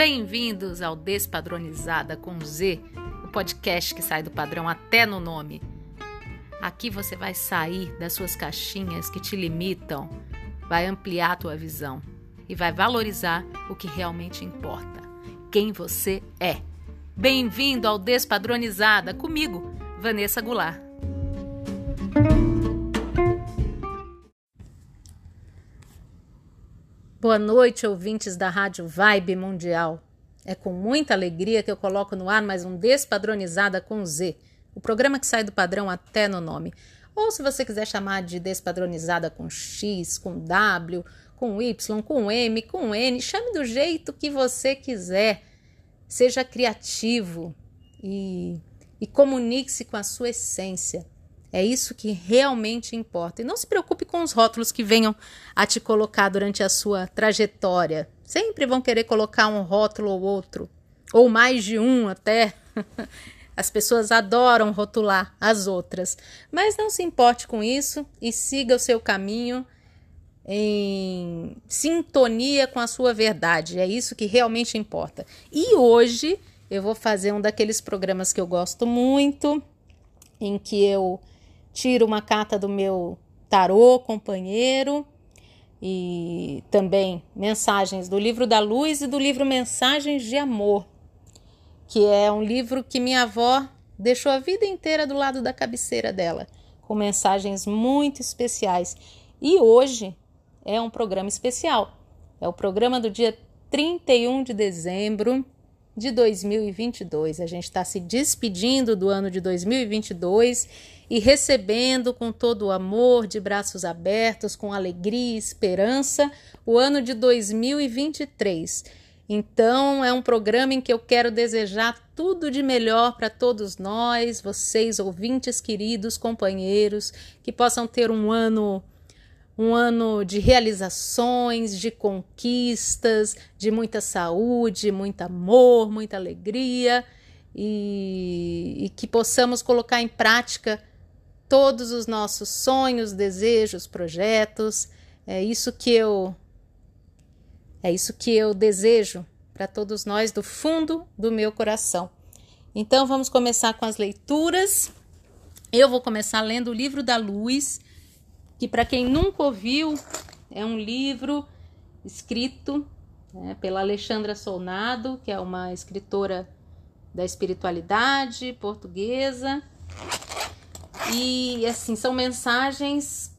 Bem-vindos ao Despadronizada com Z, o podcast que sai do padrão até no nome. Aqui você vai sair das suas caixinhas que te limitam, vai ampliar a tua visão e vai valorizar o que realmente importa, quem você é. Bem-vindo ao Despadronizada comigo, Vanessa Goulart. Boa noite, ouvintes da Rádio Vibe Mundial. É com muita alegria que eu coloco no ar mais um Despadronizada com Z, o programa que sai do padrão até no nome. Ou se você quiser chamar de Despadronizada com X, com W, com Y, com M, com N, chame do jeito que você quiser. Seja criativo e, e comunique-se com a sua essência. É isso que realmente importa. E não se preocupe com os rótulos que venham a te colocar durante a sua trajetória. Sempre vão querer colocar um rótulo ou outro, ou mais de um até. As pessoas adoram rotular as outras, mas não se importe com isso e siga o seu caminho em sintonia com a sua verdade. É isso que realmente importa. E hoje eu vou fazer um daqueles programas que eu gosto muito, em que eu tiro uma carta do meu tarô companheiro e também mensagens do livro da luz e do livro Mensagens de Amor, que é um livro que minha avó deixou a vida inteira do lado da cabeceira dela, com mensagens muito especiais. E hoje é um programa especial. É o programa do dia 31 de dezembro de 2022. A gente está se despedindo do ano de 2022 e recebendo com todo o amor, de braços abertos, com alegria e esperança, o ano de 2023. Então, é um programa em que eu quero desejar tudo de melhor para todos nós, vocês, ouvintes queridos, companheiros, que possam ter um ano um ano de realizações, de conquistas, de muita saúde, muito amor, muita alegria e, e que possamos colocar em prática todos os nossos sonhos, desejos, projetos. É isso que eu é isso que eu desejo para todos nós do fundo do meu coração. Então vamos começar com as leituras. Eu vou começar lendo o livro da Luz, que para quem nunca ouviu, é um livro escrito né, pela Alexandra Solnado, que é uma escritora da espiritualidade portuguesa. E assim, são mensagens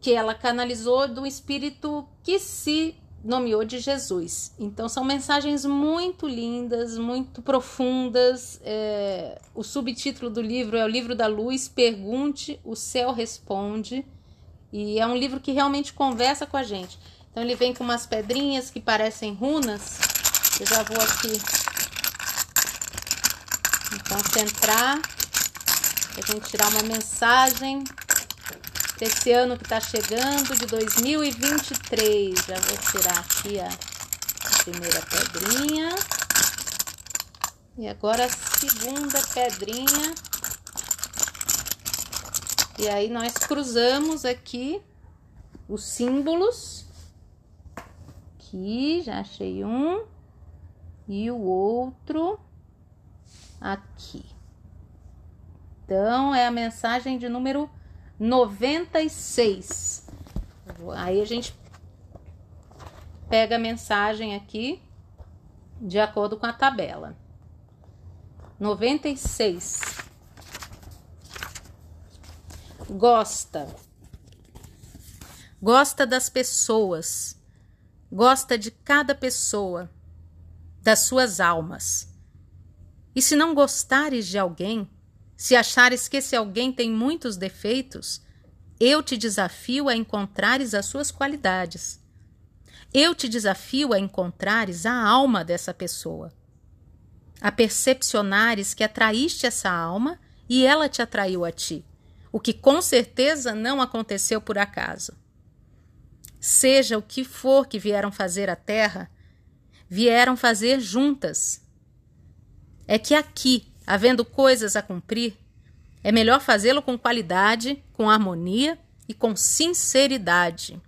que ela canalizou do espírito que se nomeou de Jesus. Então, são mensagens muito lindas, muito profundas. É, o subtítulo do livro é O Livro da Luz Pergunte, o Céu Responde. E é um livro que realmente conversa com a gente. Então, ele vem com umas pedrinhas que parecem runas. Eu já vou aqui então centrar a gente tirar uma mensagem desse ano que está chegando, de 2023. Já vou tirar aqui a, primeira pedrinha. E agora a segunda pedrinha. E aí nós cruzamos aqui os símbolos. Aqui, já achei um. E o outro aqui. Então, é a mensagem de número 96. Aí a gente pega a mensagem aqui de acordo com a tabela. 96. Gosta. Gosta das pessoas. Gosta de cada pessoa, das suas almas. E se não gostares de alguém, se achares que esse alguém tem muitos defeitos, eu te desafio a encontrares as suas qualidades. Eu te desafio a encontrares a alma dessa pessoa. A percepcionares que atraíste essa alma e ela te atraiu a ti, o que com certeza não aconteceu por acaso. Seja o que for que vieram fazer à Terra, vieram fazer juntas. É que aqui, havendo coisas a cumprir, é melhor fazê-lo com qualidade, com harmonia e com sinceridade.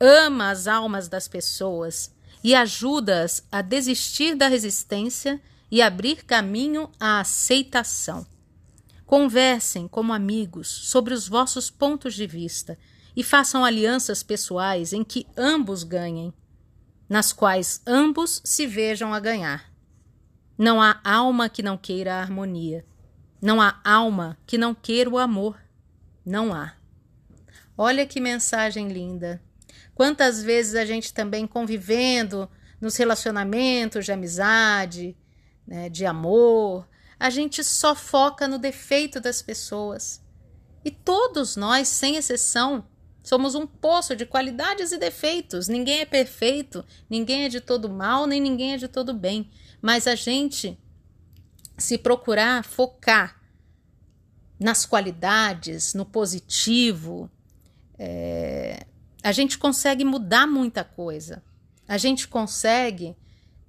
Ama as almas das pessoas e ajuda-as a desistir da resistência e abrir caminho à aceitação. Conversem como amigos sobre os vossos pontos de vista e façam alianças pessoais em que ambos ganhem, nas quais ambos se vejam a ganhar. Não há alma que não queira a harmonia. Não há alma que não queira o amor. Não há. Olha que mensagem linda. Quantas vezes a gente também convivendo nos relacionamentos de amizade, né, de amor, a gente só foca no defeito das pessoas. E todos nós, sem exceção, somos um poço de qualidades e defeitos. Ninguém é perfeito, ninguém é de todo mal, nem ninguém é de todo bem. Mas a gente, se procurar focar nas qualidades, no positivo, é, a gente consegue mudar muita coisa. A gente consegue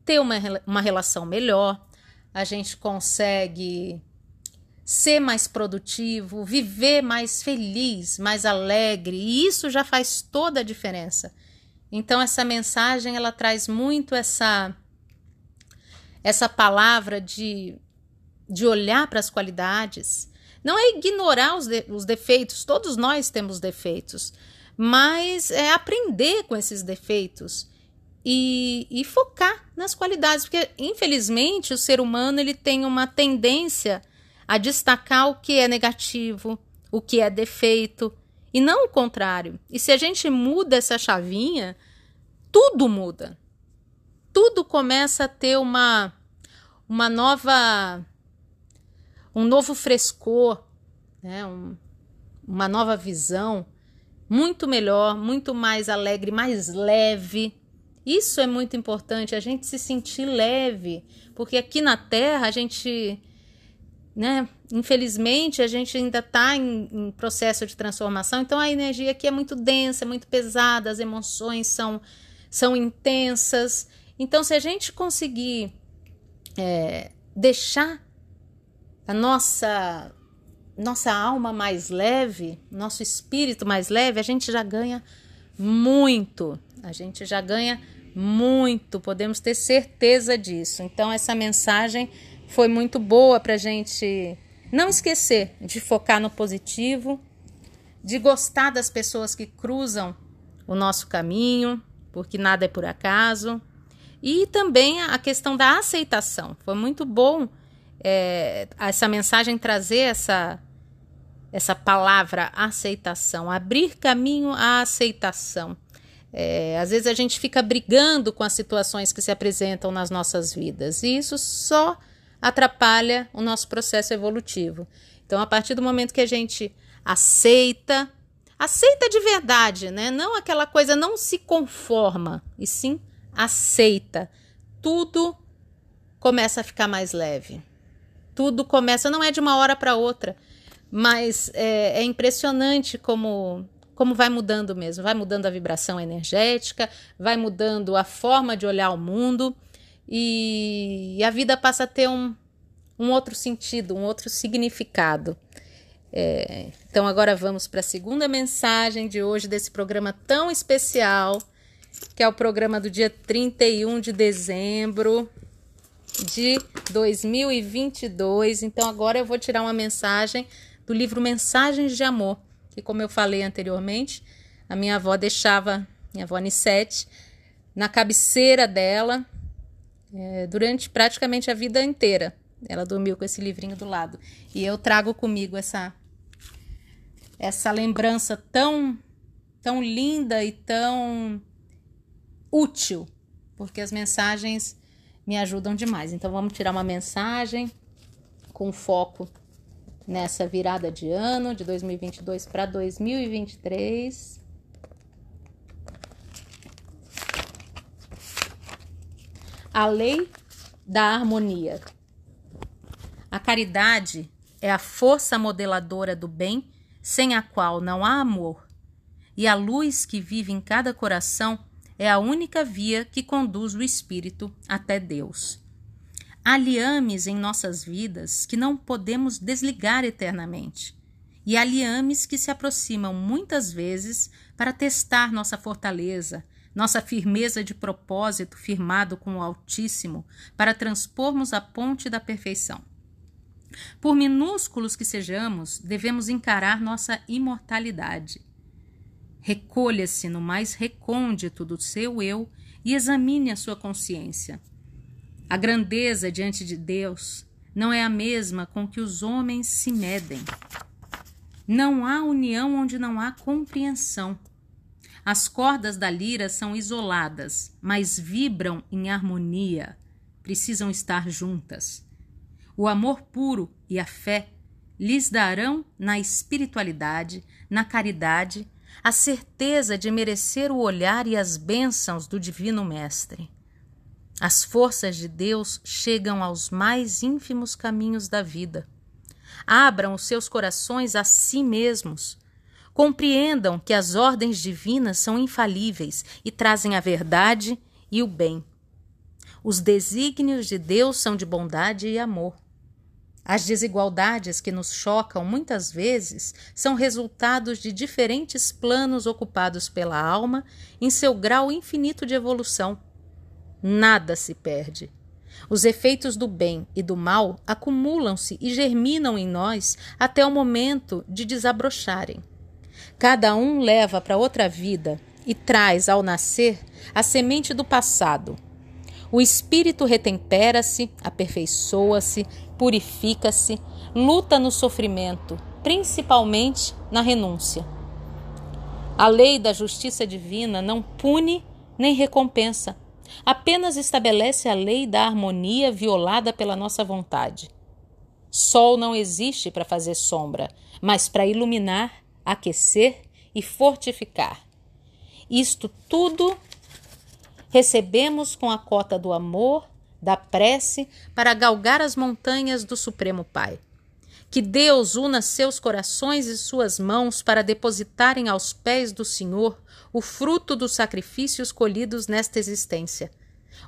ter uma, uma relação melhor, a gente consegue ser mais produtivo, viver mais feliz, mais alegre, e isso já faz toda a diferença. Então essa mensagem ela traz muito essa essa palavra de de olhar para as qualidades, não é ignorar os, de, os defeitos, todos nós temos defeitos, mas é aprender com esses defeitos e, e focar nas qualidades, porque infelizmente o ser humano ele tem uma tendência a destacar o que é negativo, o que é defeito, e não o contrário. E se a gente muda essa chavinha, tudo muda. Tudo começa a ter uma uma nova um novo frescor, né? Um, uma nova visão muito melhor, muito mais alegre, mais leve. Isso é muito importante, a gente se sentir leve, porque aqui na Terra a gente, né, infelizmente, a gente ainda está em, em, processo de transformação, então a energia aqui é muito densa, é muito pesada, as emoções são, são intensas. Então, se a gente conseguir é, deixar a nossa nossa alma mais leve, nosso espírito mais leve, a gente já ganha muito. A gente já ganha muito, podemos ter certeza disso. Então, essa mensagem foi muito boa para a gente não esquecer de focar no positivo, de gostar das pessoas que cruzam o nosso caminho, porque nada é por acaso. E também a questão da aceitação. Foi muito bom é, essa mensagem trazer essa, essa palavra aceitação, abrir caminho à aceitação. É, às vezes a gente fica brigando com as situações que se apresentam nas nossas vidas e isso só atrapalha o nosso processo evolutivo. Então, a partir do momento que a gente aceita, aceita de verdade, né? Não aquela coisa, não se conforma, e sim aceita. Tudo começa a ficar mais leve. Tudo começa, não é de uma hora para outra, mas é, é impressionante como como vai mudando mesmo, vai mudando a vibração energética, vai mudando a forma de olhar o mundo e, a vida passa a ter um, um outro sentido, um outro significado. É, então, agora vamos para a segunda mensagem de hoje desse programa tão especial, que é o programa do dia 31 de dezembro de 2022. Então, agora eu vou tirar uma mensagem do livro Mensagens de Amor que, como eu falei anteriormente, a minha avó deixava, minha avó Anissete, na cabeceira dela é, durante praticamente a vida inteira. Ela dormiu com esse livrinho do lado. E eu trago comigo essa essa lembrança tão tão linda e tão útil, porque as mensagens me ajudam demais. Então vamos tirar uma mensagem com foco nessa virada de ano de 2022 para 2023. A lei da harmonia. A caridade é a força modeladora do bem, sem a qual não há amor. E a luz que vive em cada coração é a única via que conduz o espírito até Deus. Há liames em nossas vidas que não podemos desligar eternamente. E há liames que se aproximam muitas vezes para testar nossa fortaleza, nossa firmeza de propósito firmado com o Altíssimo para transpormos a ponte da perfeição. Por minúsculos que sejamos, devemos encarar nossa imortalidade. Recolha-se no mais recôndito do seu eu e examine a sua consciência. A grandeza diante de Deus não é a mesma com que os homens se medem. Não há união onde não há compreensão. As cordas da lira são isoladas, mas vibram em harmonia. Precisam estar juntas. O amor puro e a fé lhes darão na espiritualidade, na caridade, a certeza de merecer o olhar e as bênçãos do Divino Mestre. As forças de Deus chegam aos mais ínfimos caminhos da vida. Abram os seus corações a si mesmos. Compreendam que as ordens divinas são infalíveis e trazem a verdade e o bem. Os desígnios de Deus são de bondade e amor. As desigualdades que nos chocam muitas vezes são resultados de diferentes planos ocupados pela alma em seu grau infinito de evolução. Nada se perde. Os efeitos do bem e do mal acumulam-se e germinam em nós até o momento de desabrocharem. Cada um leva para outra vida e traz, ao nascer, a semente do passado. O espírito retempera-se, aperfeiçoa-se purifica-se, luta no sofrimento, principalmente na renúncia. A lei da justiça divina não pune nem recompensa, apenas estabelece a lei da harmonia violada pela nossa vontade. Sol não existe para fazer sombra, mas para iluminar, aquecer e fortificar. Isto tudo recebemos com a cota do amor da prece para galgar as montanhas do Supremo Pai. Que Deus una seus corações e suas mãos para depositarem aos pés do Senhor o fruto dos sacrifícios colhidos nesta existência.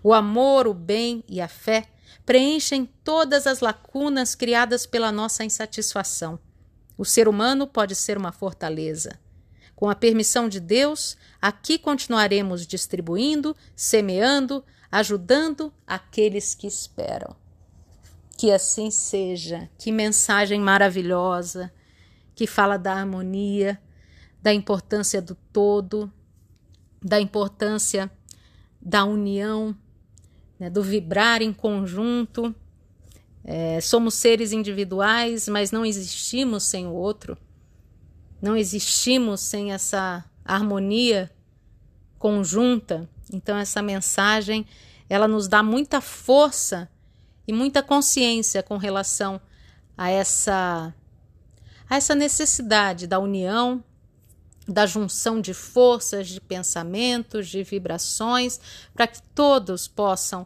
O amor, o bem e a fé preenchem todas as lacunas criadas pela nossa insatisfação. O ser humano pode ser uma fortaleza. Com a permissão de Deus, aqui continuaremos distribuindo, semeando, ajudando aqueles que esperam. Que assim seja. Que mensagem maravilhosa que fala da harmonia, da importância do todo, da importância da união, né, do vibrar em conjunto. É, somos seres individuais, mas não existimos sem o outro. Não existimos sem essa harmonia conjunta. Então essa mensagem, ela nos dá muita força e muita consciência com relação a essa a essa necessidade da união, da junção de forças, de pensamentos, de vibrações, para que todos possam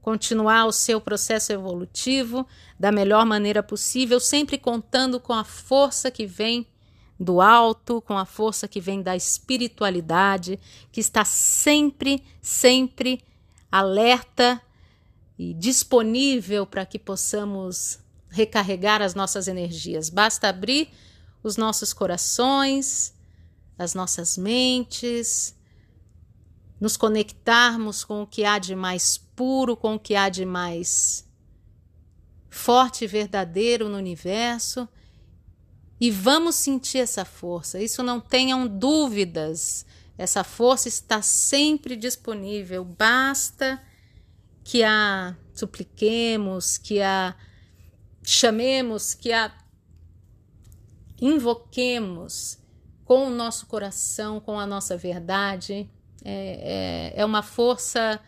continuar o seu processo evolutivo da melhor maneira possível, sempre contando com a força que vem do alto, com a força que vem da espiritualidade, que está sempre, sempre alerta e disponível para que possamos recarregar as nossas energias. Basta abrir os nossos corações, as nossas mentes, nos conectarmos com o que há de mais puro, com o que há de mais forte e verdadeiro no universo e vamos sentir essa força. Isso não tenham dúvidas. Essa força está sempre disponível. Basta que a supliquemos, que a chamemos, que a invoquemos com o nosso coração, com a nossa verdade. É, é, é uma força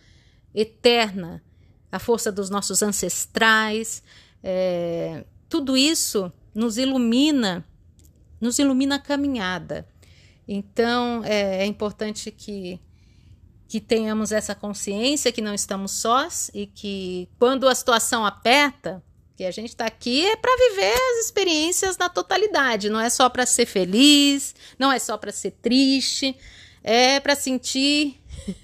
eterna, a força dos nossos ancestrais. É, tudo isso nos ilumina, nos ilumina a caminhada. Então é, é importante que que tenhamos essa consciência que não estamos sós e que quando a situação aperta, que a gente está aqui é para viver as experiências na totalidade, não é só para ser feliz, não é só para ser triste, é para sentir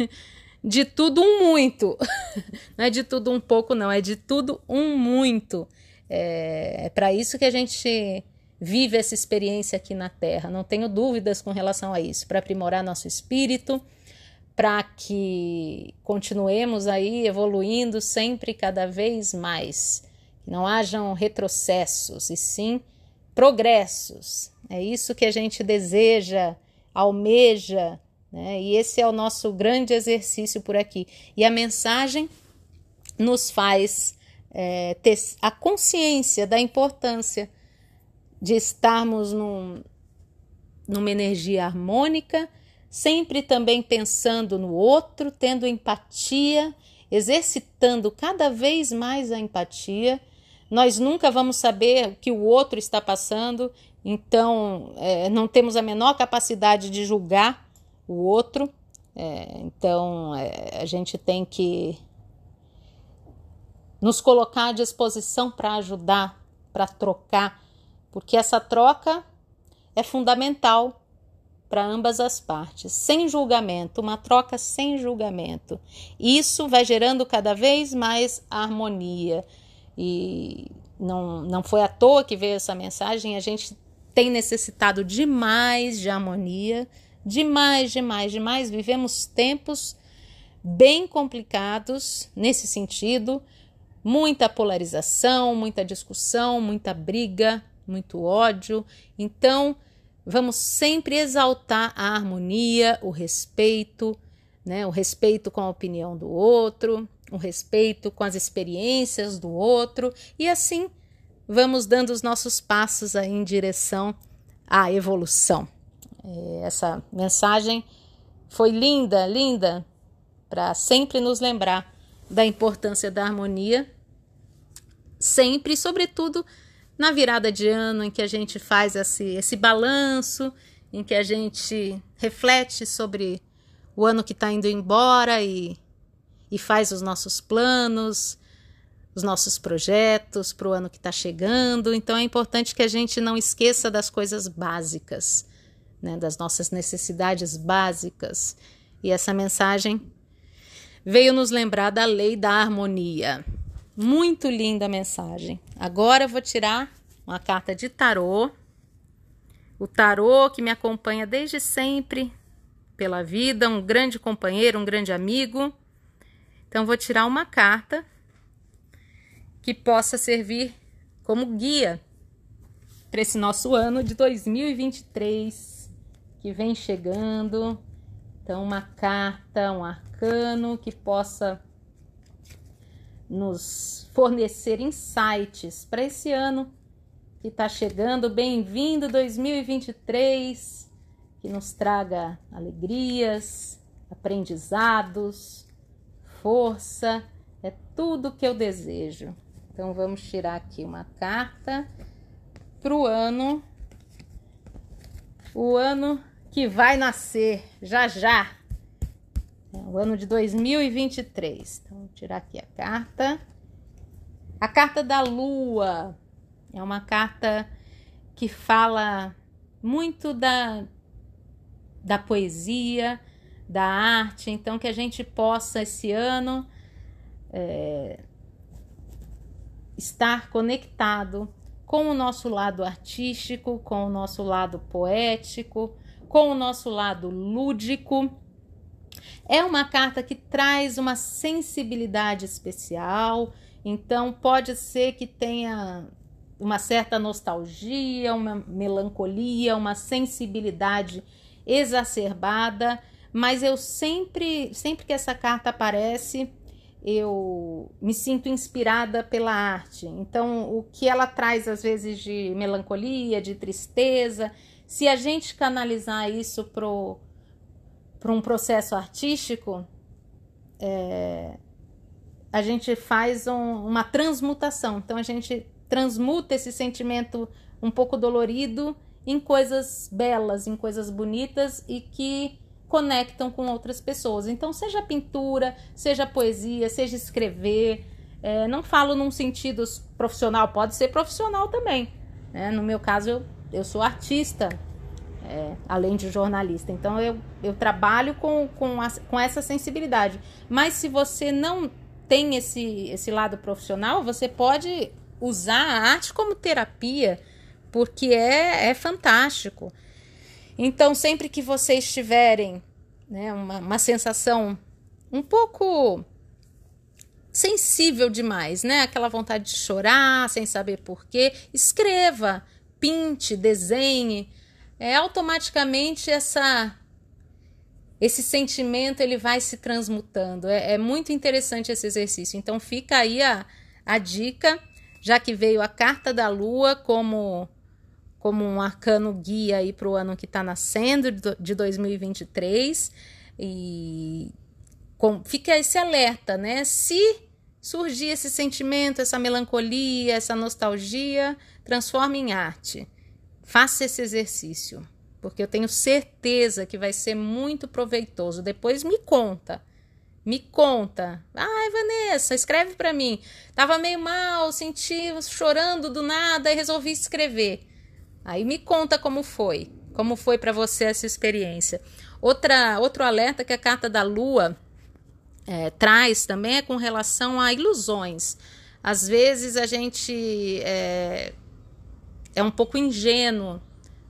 de tudo um muito. Não é de tudo um pouco, não, é de tudo um muito. É, é para isso que a gente vive essa experiência aqui na Terra. Não tenho dúvidas com relação a isso, para aprimorar nosso espírito, para que continuemos aí evoluindo sempre cada vez mais, que não hajam retrocessos e sim progressos. É isso que a gente deseja, almeja, né? E esse é o nosso grande exercício por aqui. E a mensagem nos faz é, ter a consciência da importância de estarmos num, numa energia harmônica, sempre também pensando no outro, tendo empatia, exercitando cada vez mais a empatia. Nós nunca vamos saber o que o outro está passando, então é, não temos a menor capacidade de julgar o outro. É, então é, a gente tem que nos colocar à disposição para ajudar, para trocar, porque essa troca é fundamental para ambas as partes, sem julgamento, uma troca sem julgamento. Isso vai gerando cada vez mais harmonia. E não, não foi à toa que veio essa mensagem, a gente tem necessitado demais de harmonia, demais, demais, demais. Vivemos tempos bem complicados nesse sentido, muita polarização, muita discussão, muita briga, muito ódio. Então, vamos sempre exaltar a harmonia, o respeito, né? O respeito com a opinião do outro, o respeito com as experiências do outro e assim vamos dando os nossos passos aí em direção à evolução. É, essa mensagem foi linda, linda, para sempre nos lembrar da importância da harmonia, sempre, sobretudo, na virada de ano, em que a gente faz esse, esse balanço, em que a gente reflete sobre o ano que está indo embora e, e faz os nossos planos, os nossos projetos para o ano que está chegando. Então é importante que a gente não esqueça das coisas básicas, né, das nossas necessidades básicas. E essa mensagem veio nos lembrar da lei da harmonia. Muito linda a mensagem. Agora eu vou tirar uma carta de tarô. O tarô que me acompanha desde sempre pela vida, um grande companheiro, um grande amigo. Então vou tirar uma carta que possa servir como guia para esse nosso ano de 2023 que vem chegando. Então uma carta, um arcano que possa nos fornecer insights para esse ano que está chegando. Bem-vindo 2023, que nos traga alegrias, aprendizados, força, é tudo que eu desejo. Então vamos tirar aqui uma carta para o ano, o ano que vai nascer já já. É o ano de 2023. Então, vou tirar aqui a carta. A carta da lua é uma carta que fala muito da, da poesia, da arte. Então, que a gente possa esse ano é, estar conectado com o nosso lado artístico, com o nosso lado poético, com o nosso lado lúdico é uma carta que traz uma sensibilidade especial, então pode ser que tenha uma certa nostalgia, uma melancolia, uma sensibilidade exacerbada, mas eu sempre, sempre que essa carta aparece, eu me sinto inspirada pela arte. Então, o que ela traz às vezes de melancolia, de tristeza, se a gente canalizar isso pro para um processo artístico, é, a gente faz um, uma transmutação. Então a gente transmuta esse sentimento um pouco dolorido em coisas belas, em coisas bonitas e que conectam com outras pessoas. Então, seja pintura, seja poesia, seja escrever. É, não falo num sentido profissional, pode ser profissional também. Né? No meu caso, eu, eu sou artista, é, além de jornalista. Então eu, eu trabalho com, com, a, com essa sensibilidade. Mas se você não tem esse, esse lado profissional, você pode usar a arte como terapia, porque é, é fantástico. Então, sempre que vocês estiverem né, uma, uma sensação um pouco sensível demais, né? Aquela vontade de chorar sem saber porquê. Escreva, pinte, desenhe. É automaticamente essa esse sentimento ele vai se transmutando. É, é, muito interessante esse exercício. Então fica aí a, a dica, já que veio a carta da Lua como como um arcano guia aí para o ano que está nascendo de 2023 e com, fica esse alerta, né? Se surgir esse sentimento, essa melancolia, essa nostalgia, transforme em arte. Faça esse exercício porque eu tenho certeza que vai ser muito proveitoso. Depois me conta. Me conta. Ai, Vanessa, escreve para mim. Tava meio mal, senti chorando do nada e resolvi escrever. Aí me conta como foi. Como foi para você essa experiência. Outra, outro alerta que a carta da Lua é, traz também é com relação a ilusões. Às vezes a gente é, é um pouco ingênuo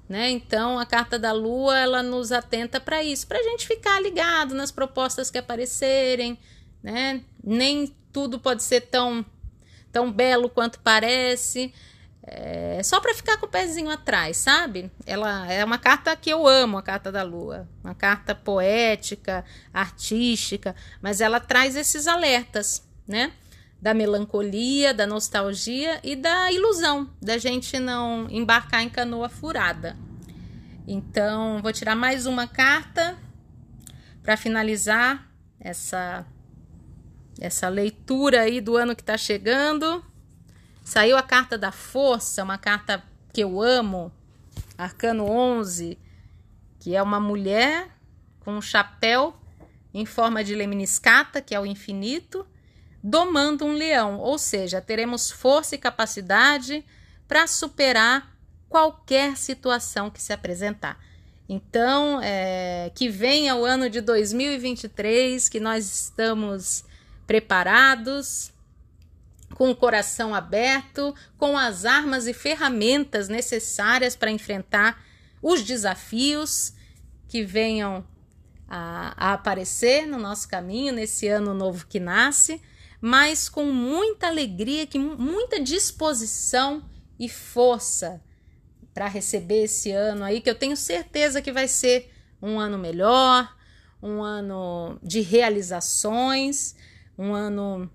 né? Então, a carta da lua ela nos atenta para isso, para a gente ficar ligado nas propostas que aparecerem. Né? Nem tudo pode ser tão, tão belo quanto parece. É só para ficar com o pezinho atrás, sabe? Ela é uma carta que eu amo, a carta da lua. Uma carta poética, artística, mas ela traz esses alertas, né? Da melancolia, da nostalgia e da ilusão, da gente não embarcar em canoa furada. Então, vou tirar mais uma carta para finalizar essa essa leitura aí do ano que está chegando. Saiu a carta da força, uma carta que eu amo, Arcano 11, que é uma mulher com um chapéu em forma de lemniscata, que é o infinito, domando um leão, ou seja, teremos força e capacidade para superar qualquer situação que se apresentar. Então, é, que venha o ano de 2023, que nós estamos preparados, com o coração aberto, com as armas e ferramentas necessárias para enfrentar os desafios que venham a, a, aparecer no nosso caminho nesse ano novo que nasce, mas com muita alegria, que muita disposição e força para receber esse ano aí, que eu tenho certeza que vai ser um ano melhor, um ano de realizações, um ano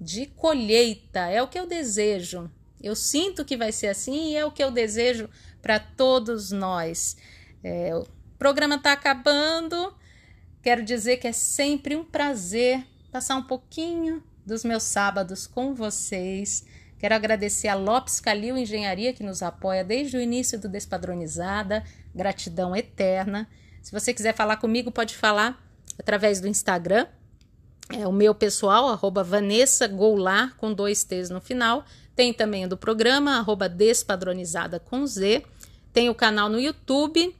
de colheita. É o que eu desejo. Eu sinto que vai ser assim e é o que eu desejo para todos nós. É, o programa está acabando. Quero dizer que é sempre um prazer passar um pouquinho dos meus sábados com vocês Quero agradecer a Lopes Calil Engenharia, que nos apoia desde o início do Despadronizada. Gratidão eterna. Se você quiser falar comigo, pode falar através do Instagram. É o meu pessoal, arroba Vanessa Goulart, com dois T's no final. Tem também o do programa, arroba Despadronizada com Z. Tem o canal no YouTube,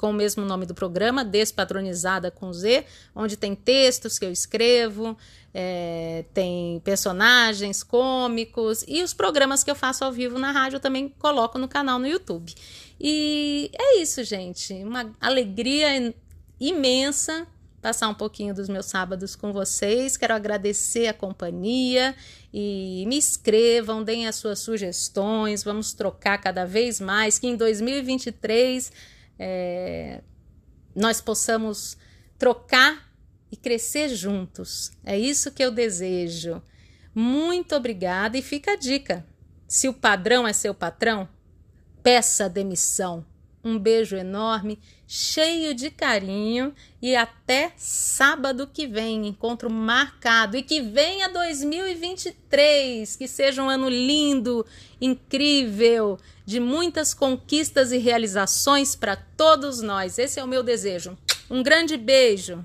com o mesmo nome do programa, Despadronizada com Z, onde tem textos que eu escrevo, é, tem personagens cômicos e os programas que eu faço ao vivo na rádio eu também coloco no canal no YouTube. E é isso, gente. Uma alegria imensa passar um pouquinho dos meus sábados com vocês. Quero agradecer a companhia e me escrevam, deem as suas sugestões. Vamos trocar cada vez mais. Que em 2023 é, nós possamos trocar e crescer juntos. É isso que eu desejo. Muito obrigada e fica a dica. Se o padrão é seu patrão, peça demissão. Um beijo enorme, cheio de carinho e até sábado que vem, encontro marcado e que venha 2023, que seja um ano lindo, incrível, de muitas conquistas e realizações para todos nós. Esse é o meu desejo. Um grande beijo.